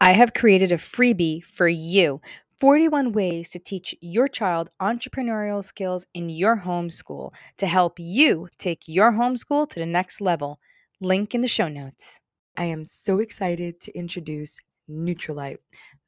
I have created a freebie for you 41 ways to teach your child entrepreneurial skills in your homeschool to help you take your homeschool to the next level. Link in the show notes. I am so excited to introduce Nutrilite.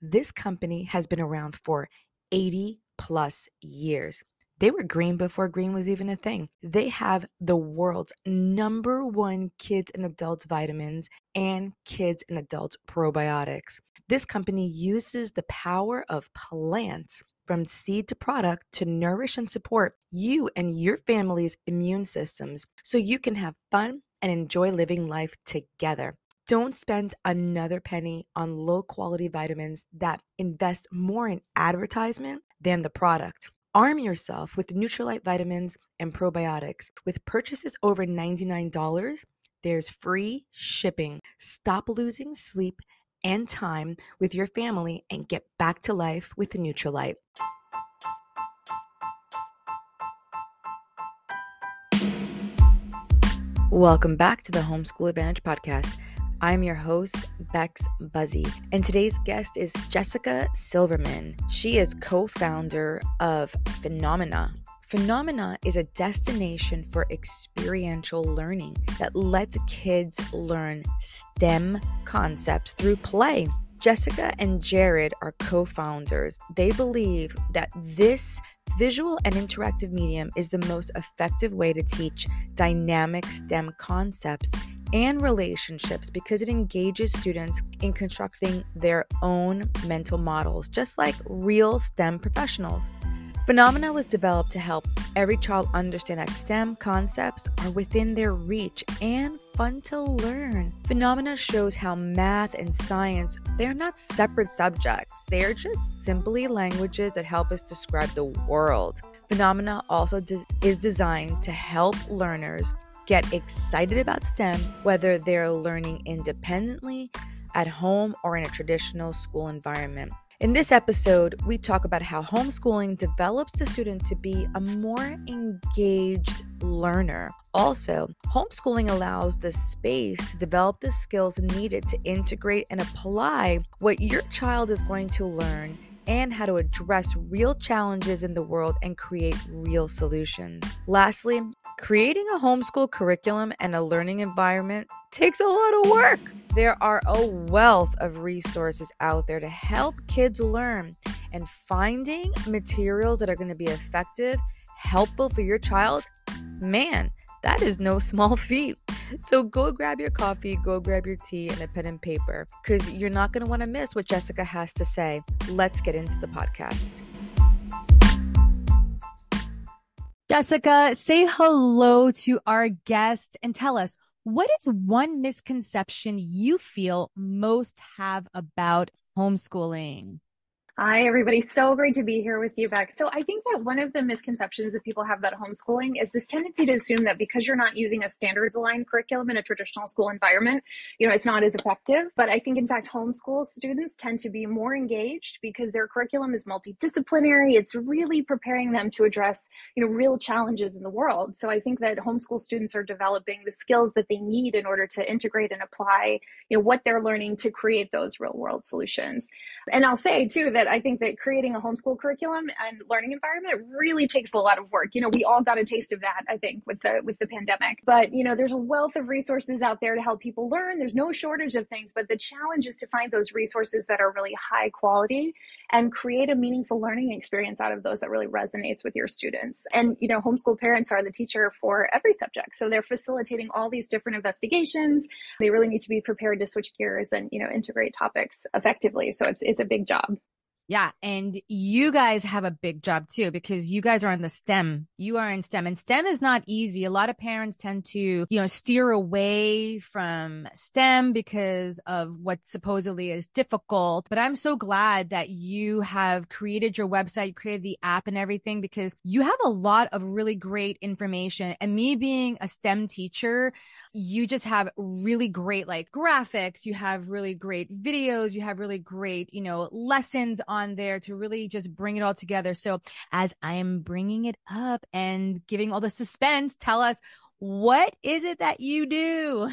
This company has been around for 80 plus years. They were green before green was even a thing. They have the world's number one kids and adults vitamins and kids and adult probiotics. This company uses the power of plants from seed to product to nourish and support you and your family's immune systems so you can have fun and enjoy living life together. Don't spend another penny on low quality vitamins that invest more in advertisement than the product. Arm yourself with Nutrilite vitamins and probiotics. With purchases over $99, there's free shipping. Stop losing sleep and time with your family and get back to life with Nutrilite. Welcome back to the Homeschool Advantage podcast. I'm your host, Bex Buzzy, and today's guest is Jessica Silverman. She is co founder of Phenomena. Phenomena is a destination for experiential learning that lets kids learn STEM concepts through play. Jessica and Jared are co founders. They believe that this visual and interactive medium is the most effective way to teach dynamic STEM concepts and relationships because it engages students in constructing their own mental models, just like real STEM professionals. Phenomena was developed to help every child understand that STEM concepts are within their reach and fun to learn. Phenomena shows how math and science, they're not separate subjects. They're just simply languages that help us describe the world. Phenomena also de- is designed to help learners get excited about STEM, whether they're learning independently, at home, or in a traditional school environment. In this episode, we talk about how homeschooling develops the student to be a more engaged learner. Also, homeschooling allows the space to develop the skills needed to integrate and apply what your child is going to learn and how to address real challenges in the world and create real solutions. Lastly, Creating a homeschool curriculum and a learning environment takes a lot of work. There are a wealth of resources out there to help kids learn, and finding materials that are going to be effective, helpful for your child, man, that is no small feat. So go grab your coffee, go grab your tea, and a pen and paper because you're not going to want to miss what Jessica has to say. Let's get into the podcast. Jessica, say hello to our guest and tell us what is one misconception you feel most have about homeschooling? Hi, everybody. So great to be here with you, Beck. So, I think that one of the misconceptions that people have about homeschooling is this tendency to assume that because you're not using a standards aligned curriculum in a traditional school environment, you know, it's not as effective. But I think, in fact, homeschool students tend to be more engaged because their curriculum is multidisciplinary. It's really preparing them to address, you know, real challenges in the world. So, I think that homeschool students are developing the skills that they need in order to integrate and apply, you know, what they're learning to create those real world solutions. And I'll say, too, that I think that creating a homeschool curriculum and learning environment really takes a lot of work. You know, we all got a taste of that, I think, with the with the pandemic. But you know, there's a wealth of resources out there to help people learn. There's no shortage of things, but the challenge is to find those resources that are really high quality and create a meaningful learning experience out of those that really resonates with your students. And you know, homeschool parents are the teacher for every subject. So they're facilitating all these different investigations. They really need to be prepared to switch gears and, you know, integrate topics effectively. So it's it's a big job. Yeah. And you guys have a big job too, because you guys are in the STEM. You are in STEM and STEM is not easy. A lot of parents tend to, you know, steer away from STEM because of what supposedly is difficult. But I'm so glad that you have created your website, created the app and everything because you have a lot of really great information. And me being a STEM teacher, you just have really great like graphics. You have really great videos. You have really great, you know, lessons on on there to really just bring it all together. So as I am bringing it up and giving all the suspense, tell us what is it that you do?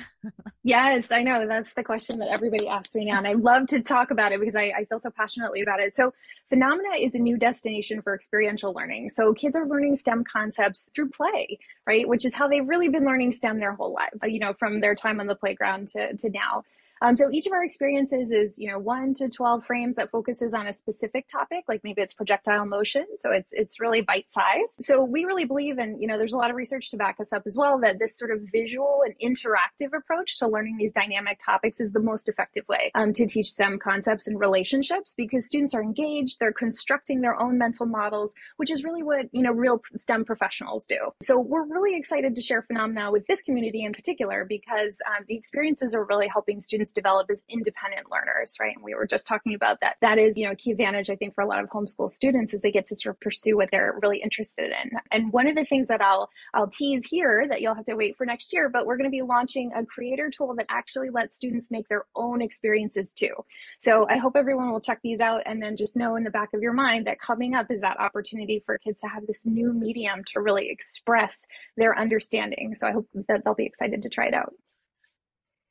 yes, I know. That's the question that everybody asks me now. And I love to talk about it because I, I, feel so passionately about it. So, Phenomena is a new destination for experiential learning. So, kids are learning STEM concepts through play, right? Which is how they've really been learning STEM their whole life, you know, from their time on the playground to, to now. Um, so each of our experiences is, you know, one to 12 frames that focuses on a specific topic, like maybe it's projectile motion. So it's, it's really bite sized. So we really believe, and, you know, there's a lot of research to back us up as well, that this sort of visual and interactive approach to learning these dynamic topics is the most effective way um, to teach STEM concepts and relationships because students are engaged, they're constructing their own mental models, which is really what, you know, real STEM professionals do. So we're really excited to share phenomena with this community in particular because um, the experiences are really helping students students develop as independent learners, right? And we were just talking about that. That is, you know, a key advantage, I think, for a lot of homeschool students is they get to sort of pursue what they're really interested in. And one of the things that I'll I'll tease here that you'll have to wait for next year, but we're going to be launching a creator tool that actually lets students make their own experiences too. So I hope everyone will check these out and then just know in the back of your mind that coming up is that opportunity for kids to have this new medium to really express their understanding. So I hope that they'll be excited to try it out.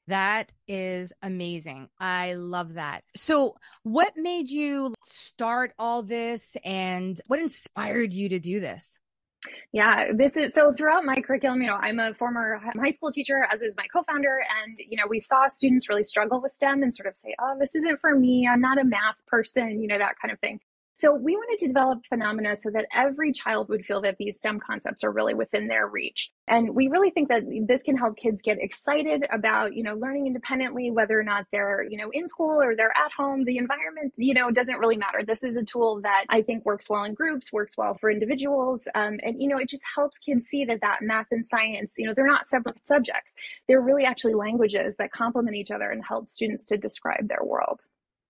That is amazing. I love that. So, what made you start all this and what inspired you to do this? Yeah, this is so throughout my curriculum, you know, I'm a former high school teacher, as is my co founder. And, you know, we saw students really struggle with STEM and sort of say, oh, this isn't for me. I'm not a math person, you know, that kind of thing. So we wanted to develop phenomena so that every child would feel that these STEM concepts are really within their reach. And we really think that this can help kids get excited about, you know, learning independently, whether or not they're, you know, in school or they're at home. The environment, you know, doesn't really matter. This is a tool that I think works well in groups, works well for individuals. Um, and, you know, it just helps kids see that that math and science, you know, they're not separate subjects. They're really actually languages that complement each other and help students to describe their world.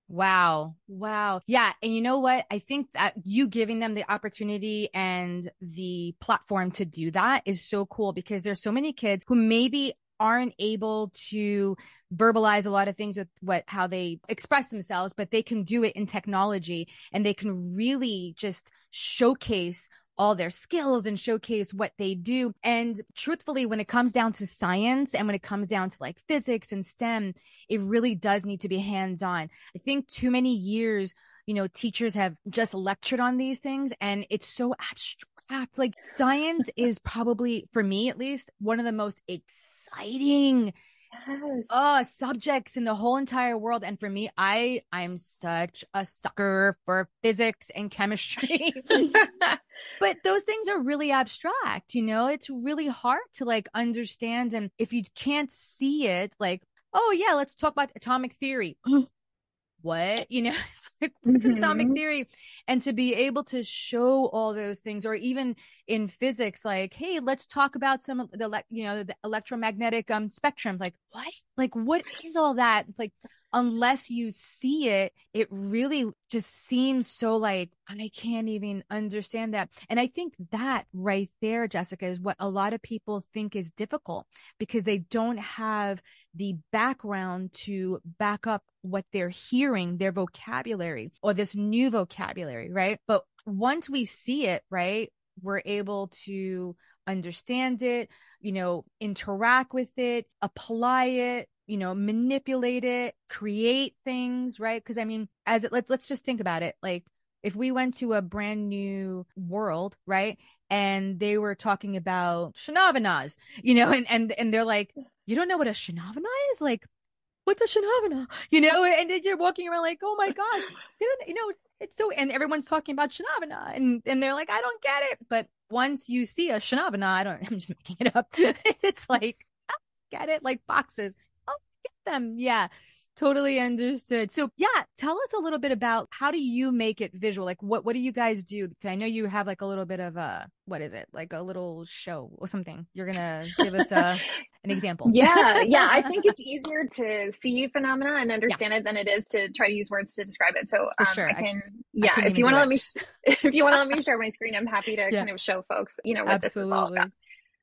Wow. Wow. Yeah. And you know what? I think that you giving them the opportunity and the platform to do that is so cool because there's so many kids who maybe aren't able to verbalize a lot of things with what how they express themselves but they can do it in technology and they can really just showcase all their skills and showcase what they do. And truthfully, when it comes down to science and when it comes down to like physics and STEM, it really does need to be hands on. I think too many years, you know, teachers have just lectured on these things and it's so abstract. Like science is probably, for me at least, one of the most exciting yes. uh subjects in the whole entire world and for me i i'm such a sucker for physics and chemistry. But those things are really abstract you know? It's really hard to like understand and if you can't see it like oh yeah let's talk about atomic theory what? You know it's like what's mm-hmm. an atomic theory? And to be able to show all those things or even in physics like hey let's talk about some of the you know the electromagnetic um spectrum like what? Like what is all that? It's like unless you see it, it really just seems so like, I can't even understand that. And I think that right there, Jessica, is what a lot of people think is difficult because they don't have the background to back up what they're hearing, their vocabulary or this new vocabulary, right? But once we see it, right, we're able to understand it, you know, interact with it, apply it, you know, manipulate it, create things, right? Because I mean, as it, let, let's just think about it. Like, if we went to a brand new world, right? And they were talking about shanavanas, you know, and, and, and they're like, you don't know what a shanavana is? Like, what's a shanavana? You know, and you're walking around like, oh my gosh, you know, it's so, and everyone's talking about shanavana and, and they're like, I don't get it. But once you see a shanavana, I don't, I'm just making it up. it's like, get it? Like boxes them. Yeah. Totally understood. So yeah, tell us a little bit about how do you make it visual? Like what what do you guys do? I know you have like a little bit of a what is it? Like a little show or something. You're gonna give us a an example. Yeah, yeah. I think it's easier to see phenomena and understand yeah. it than it is to try to use words to describe it. So um, sure. I can I, yeah, I if you want to let me if you want to let me share my screen, I'm happy to yeah. kind of show folks, you know, what Absolutely. this is all about.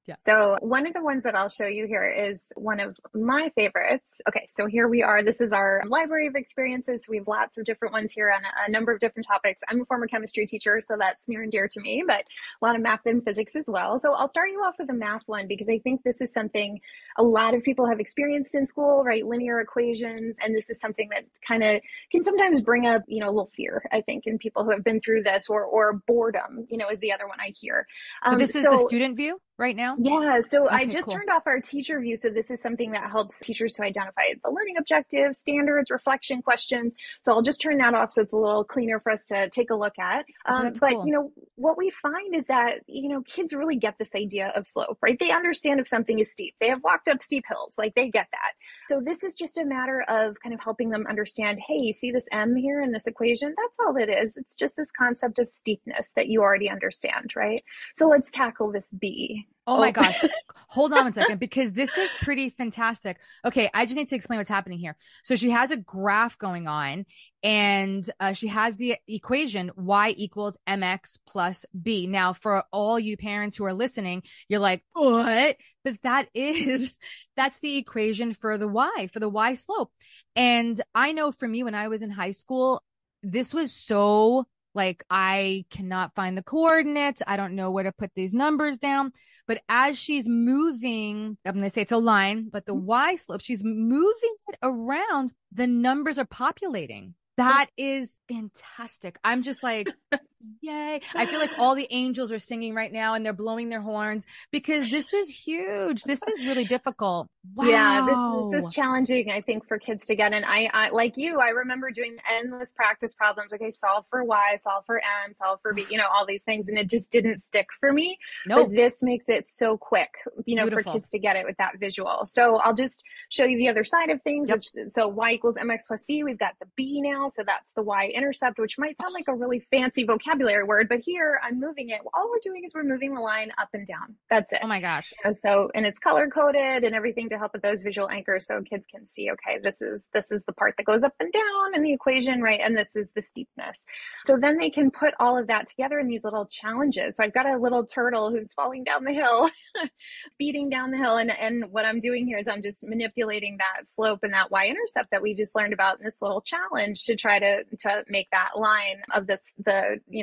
Yeah. So one of the ones that I'll show you here is one of my favorites. Okay, so here we are. This is our library of experiences. We have lots of different ones here on a, number of different topics. I'm a former chemistry teacher, so that's near and dear to me, but a lot of math and physics as well. So I'll start you off with a math one because I think this is something a lot of people have experienced in school, right? Linear equations. And this is something that kind of can sometimes bring up, you know, a little fear, I think, in people who have been through this or, or boredom, you know, is the other one I hear. Um, so this is so, the student view? Right now? Yeah. So okay, I just cool. turned off our teacher view. So this is something that helps teachers to identify the learning objectives, standards, reflection questions. So I'll just turn that off so it's a little cleaner for us to take a look at. Um, but cool. you know, what we find is that, you know, kids really get this idea of slope, right? They understand if something is steep. They have walked up steep hills, like they get that. So this is just a matter of kind of helping them understand, hey, you see this M here in this equation? That's all it is. It's just this concept of steepness that you already understand, right? So let's tackle this B. Oh, oh my gosh. Hold on a second because this is pretty fantastic. Okay. I just need to explain what's happening here. So she has a graph going on and uh, she has the equation y equals mx plus b. Now, for all you parents who are listening, you're like, what? But that is, that's the equation for the y, for the y slope. And I know for me, when I was in high school, this was so like I cannot find the coordinates. I don't know where to put these numbers down. But as she's moving, I'm going to say it's a line, but the mm-hmm. Y slope, she's moving it around. The numbers are populating. That is fantastic. I'm just like, yay. I feel like all the angels are singing right now and they're blowing their horns because this is huge. This is really difficult. Wow. Yeah, this, this is challenging, I think, for kids to get in. I, I, like you, I remember doing endless practice problems. Okay, solve for Y, solve for M, solve for B, you know, all these things. And it just didn't stick for me. No. Nope. But this makes it so quick, you know, Beautiful. for kids to get it with that visual. So I'll just show you the other side of things. Yep. Which, so Y equals MX plus B. We've got the B now. So that's the Y intercept, which might sound like a really fancy vocabulary word, but here I'm moving it. All we're doing is we're moving the line up and down. That's it. Oh my gosh. You know, so, and it's color coded and everything to help with those visual anchors so kids can see, okay, this is, this is the part that goes up and down in the equation, right? And this is the steepness. So then they can put all of that together in these little challenges. So I've got a little turtle who's falling down the hill, speeding down the hill. And, and what I'm doing here is I'm just manipulating that slope and that Y intercept that we just learned about in this little challenge to try to, to make that line of this, the, you know,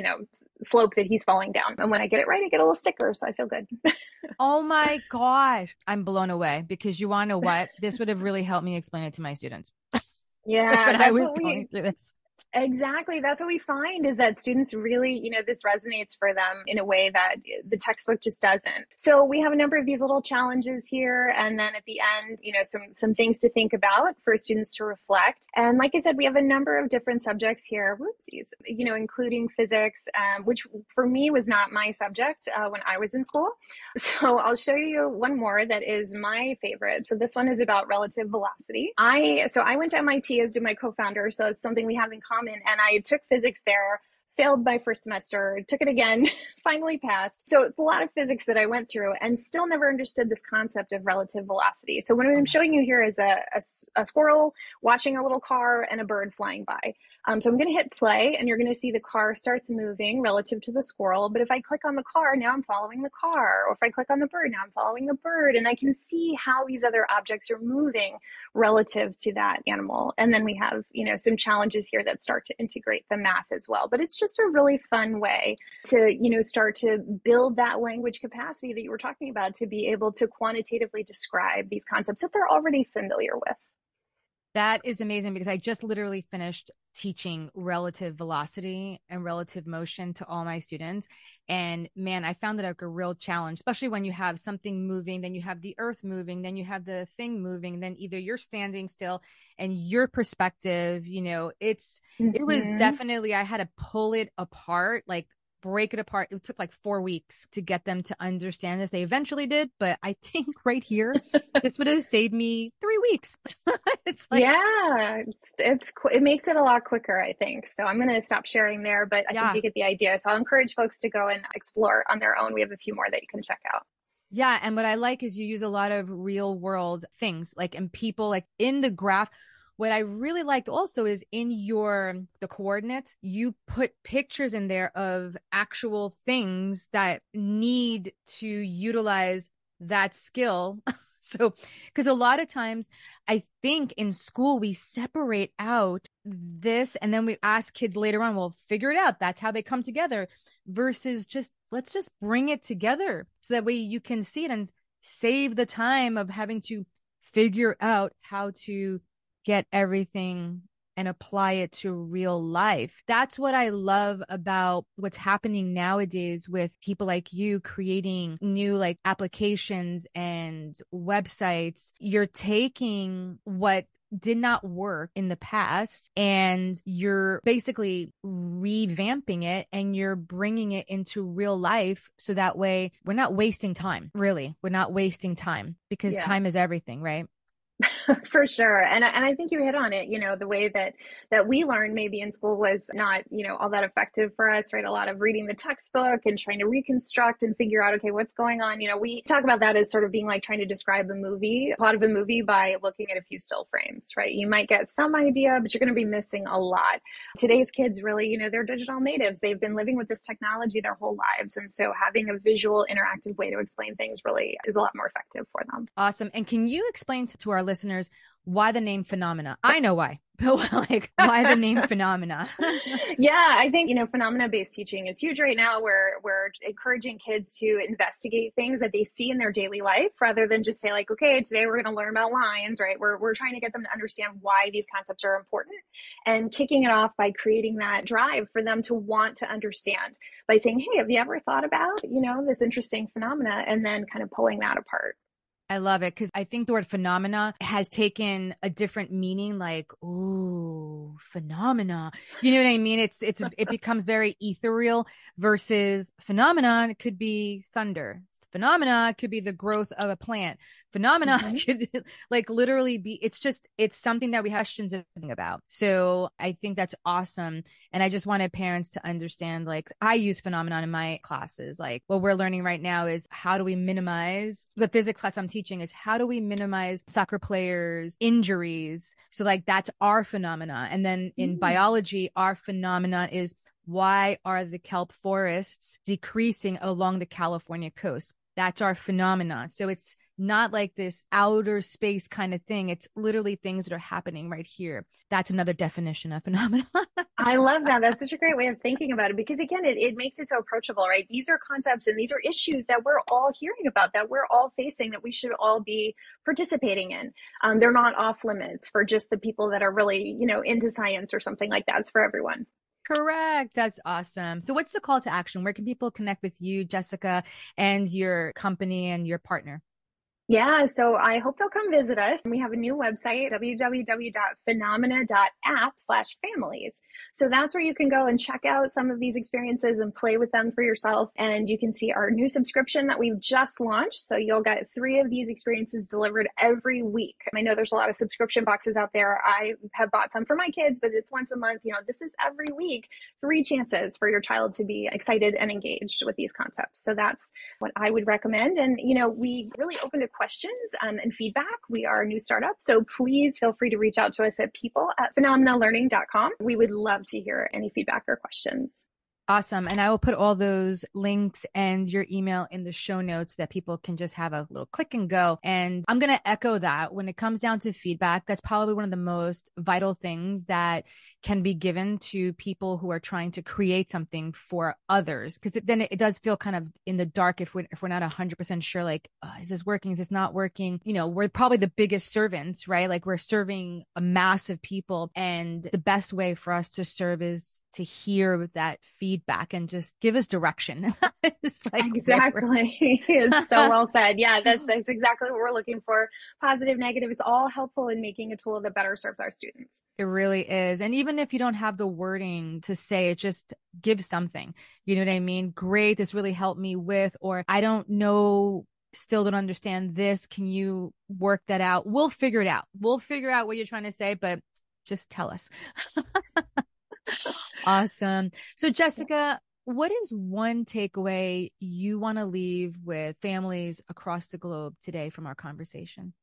slope that he's falling down. And when I get it right, I get a little sticker. So I feel good. oh my gosh. I'm blown away because you want to know what? This would have really helped me explain it to my students. Yeah. I was going through this. Exactly. That's what we find is that students really, you know, this resonates for them in a way that the textbook just doesn't. So we have a number of these little challenges here. And then at the end, you know, some, some things to think about for students to reflect. And like I said, we have a number of different subjects here. Whoopsies, you know, including physics, um, which for me was not my subject uh, when I was in school. So I'll show you one more that is my favorite. So this one is about relative velocity. I, so I went to MIT as did my co-founder. So it's something we have in common common. And I took physics there, failed my first semester, took it again, finally passed. So it's a lot of physics that I went through and still never understood this concept of relative velocity. So what I'm mm-hmm. showing you here is a, a, a squirrel watching a little car and a bird flying by. Um, so I'm going to hit play and you're going to see the car starts moving relative to the squirrel. But if I click on the car, now I'm following the car. Or if I click on the bird, now I'm following the bird. And I can see how these other objects are moving relative to that animal. And then we have, you know, some challenges here that start to integrate the math as well. But it's just a really fun way to, you know, start to build that language capacity that you were talking about to be able to quantitatively describe these concepts that they're already familiar with. That is amazing because I just literally finished teaching relative velocity and relative motion to all my students. And man, I found it like a real challenge, especially when you have something moving, then you have the earth moving, then you have the thing moving, then either you're standing still and your perspective, you know, it's, mm-hmm. it was mm-hmm. definitely, I had to pull it apart, like break it apart. It took like four weeks to get them to understand this. They eventually did, but I think right here, this would have saved me three weeks. it's like, yeah, it's, it makes it a lot quicker, I think. So I'm going to stop sharing there, but I yeah. think you get the idea. So I'll encourage folks to go and explore on their own. We have a few more that you can check out. Yeah. And what I like is you use a lot of real world things like, and people like in the graph what I really liked also is in your the coordinates, you put pictures in there of actual things that need to utilize that skill. so, because a lot of times I think in school we separate out this and then we ask kids later on, well, figure it out. That's how they come together versus just let's just bring it together so that way you can see it and save the time of having to figure out how to get everything and apply it to real life. That's what I love about what's happening nowadays with people like you creating new like applications and websites. You're taking what did not work in the past and you're basically revamping it and you're bringing it into real life so that way we're not wasting time really we're not wasting time because yeah. time is everything right for sure. And and I think you hit on it you know the way that that we learned maybe in school was not you know all that effective for us right? A lot of reading the textbook and trying to reconstruct and figure out okay what's going on? You know we talk about that as sort of being like trying to describe a movie a lot of a movie by looking at a few still frames right? You might get some idea but you're going to be missing a lot. Today's kids really you know they're digital natives. They've been living with this technology their whole lives. And so having a visual interactive way to explain things really is a lot more effective for them. Awesome. And can you explain to, our listeners why the name phenomena? I know why but like why the name phenomena? Yeah i think you know phenomena based teaching is huge right now. Where we're encouraging kids to investigate things that they see in their daily life rather than just say like okay today we're going to learn about lions right? We're, we're trying to get them to understand why these concepts are important and kicking it off by creating that drive for them to want to understand by saying hey have you ever thought about you know this interesting phenomena and then kind of pulling that apart I love it because I think the word phenomena has taken a different meaning, like, ooh, phenomena. You know what I mean? It's, it's, it becomes very ethereal versus phenomenon. It could be thunder, Phenomena could be the growth of a plant. Phenomena mm-hmm. could like literally be, it's just, it's something that we have questions about. So I think that's awesome. And I just wanted parents to understand, like, I use phenomenon in my classes. Like what we're learning right now is how do we minimize the physics class I'm teaching is how do we minimize soccer players injuries? So like that's our phenomena. And then in mm. biology, our phenomenon is why are the kelp forests decreasing along the California coast? That's our phenomenon. So it's not like this outer space kind of thing. It's literally things that are happening right here. That's another definition of phenomenon. I love that. That's such a great way of thinking about it because, again, it, it makes it so approachable, right? These are concepts and these are issues that we're all hearing about, that we're all facing, that we should all be participating in. Um, they're not off limits for just the people that are really, you know, into science or something like that. It's for everyone. Correct. That's awesome. So, what's the call to action? Where can people connect with you, Jessica, and your company and your partner? Yeah, so I hope they'll come visit us. We have a new website, www.phenomena.app slash families. So that's where you can go and check out some of these experiences and play with them for yourself. And you can see our new subscription that we've just launched. So you'll get three of these experiences delivered every week. I know there's a lot of subscription boxes out there. I have bought some for my kids, but it's once a month. You know, this is every week, three chances for your child to be excited and engaged with these concepts. So that's what I would recommend. And, you know, we really opened a questions um, and feedback. We are a new startup, so please feel free to reach out to us at people at phenomenalearning.com. We would love to hear any feedback or questions. Awesome. And I will put all those links and your email in the show notes that people can just have a little click and go. And I'm going to echo that when it comes down to feedback, that's probably one of the most vital things that can be given to people who are trying to create something for others. Cause it, then it, it, does feel kind of in the dark if we're, if we're not hundred percent sure, like, oh, is this working? Is this not working? You know, we're probably the biggest servants, right? Like we're serving a mass of people and the best way for us to serve is to hear that feedback and just give us direction. it's like exactly. it's so well said. Yeah, that's that's exactly what we're looking for. Positive, negative. It's all helpful in making a tool that better serves our students. It really is. And even if you don't have the wording to say it, just give something. You know what I mean? Great. This really helped me with, or I don't know still don't understand this. Can you work that out? We'll figure it out. We'll figure out what you're trying to say, but just tell us. Awesome. So, Jessica, what is one takeaway you want to leave with families across the globe today from our conversation?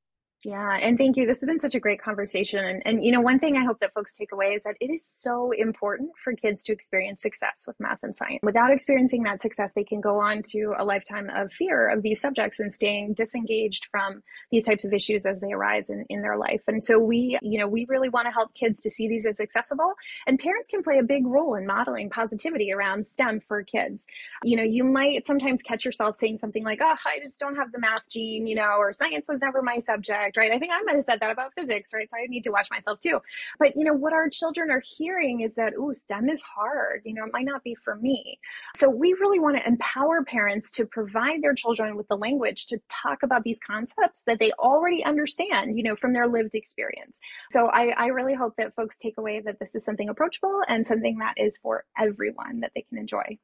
Yeah, and thank you. This has been such a great conversation. And, and, you know, one thing I hope that folks take away is that it is so important for kids to experience success with math and science. Without experiencing that success, they can go on to a lifetime of fear of these subjects and staying disengaged from these types of issues as they arise in, in their life. And so we, you know, we really want to help kids to see these as accessible. And parents can play a big role in modeling positivity around STEM for kids. You know, you might sometimes catch yourself saying something like, oh, I just don't have the math gene, you know, or science was never my subject right? I think I might have said that about physics, right? So I need to watch myself too. But you know, what our children are hearing is that, oh, STEM is hard. You know, it might not be for me. So we really want to empower parents to provide their children with the language to talk about these concepts that they already understand, you know, from their lived experience. So I, I really hope that folks take away that this is something approachable and something that is for everyone that they can enjoy.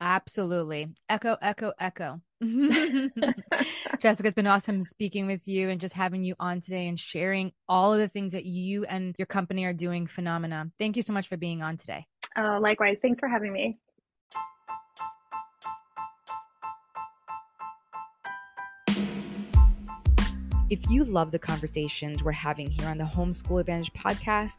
Absolutely. Echo, echo, echo. Jessica, it's been awesome speaking with you and just having you on today and sharing all of the things that you and your company are doing phenomena. Thank you so much for being on today. Uh, likewise. Thanks for having me. If you love the conversations we're having here on the Homeschool Advantage podcast,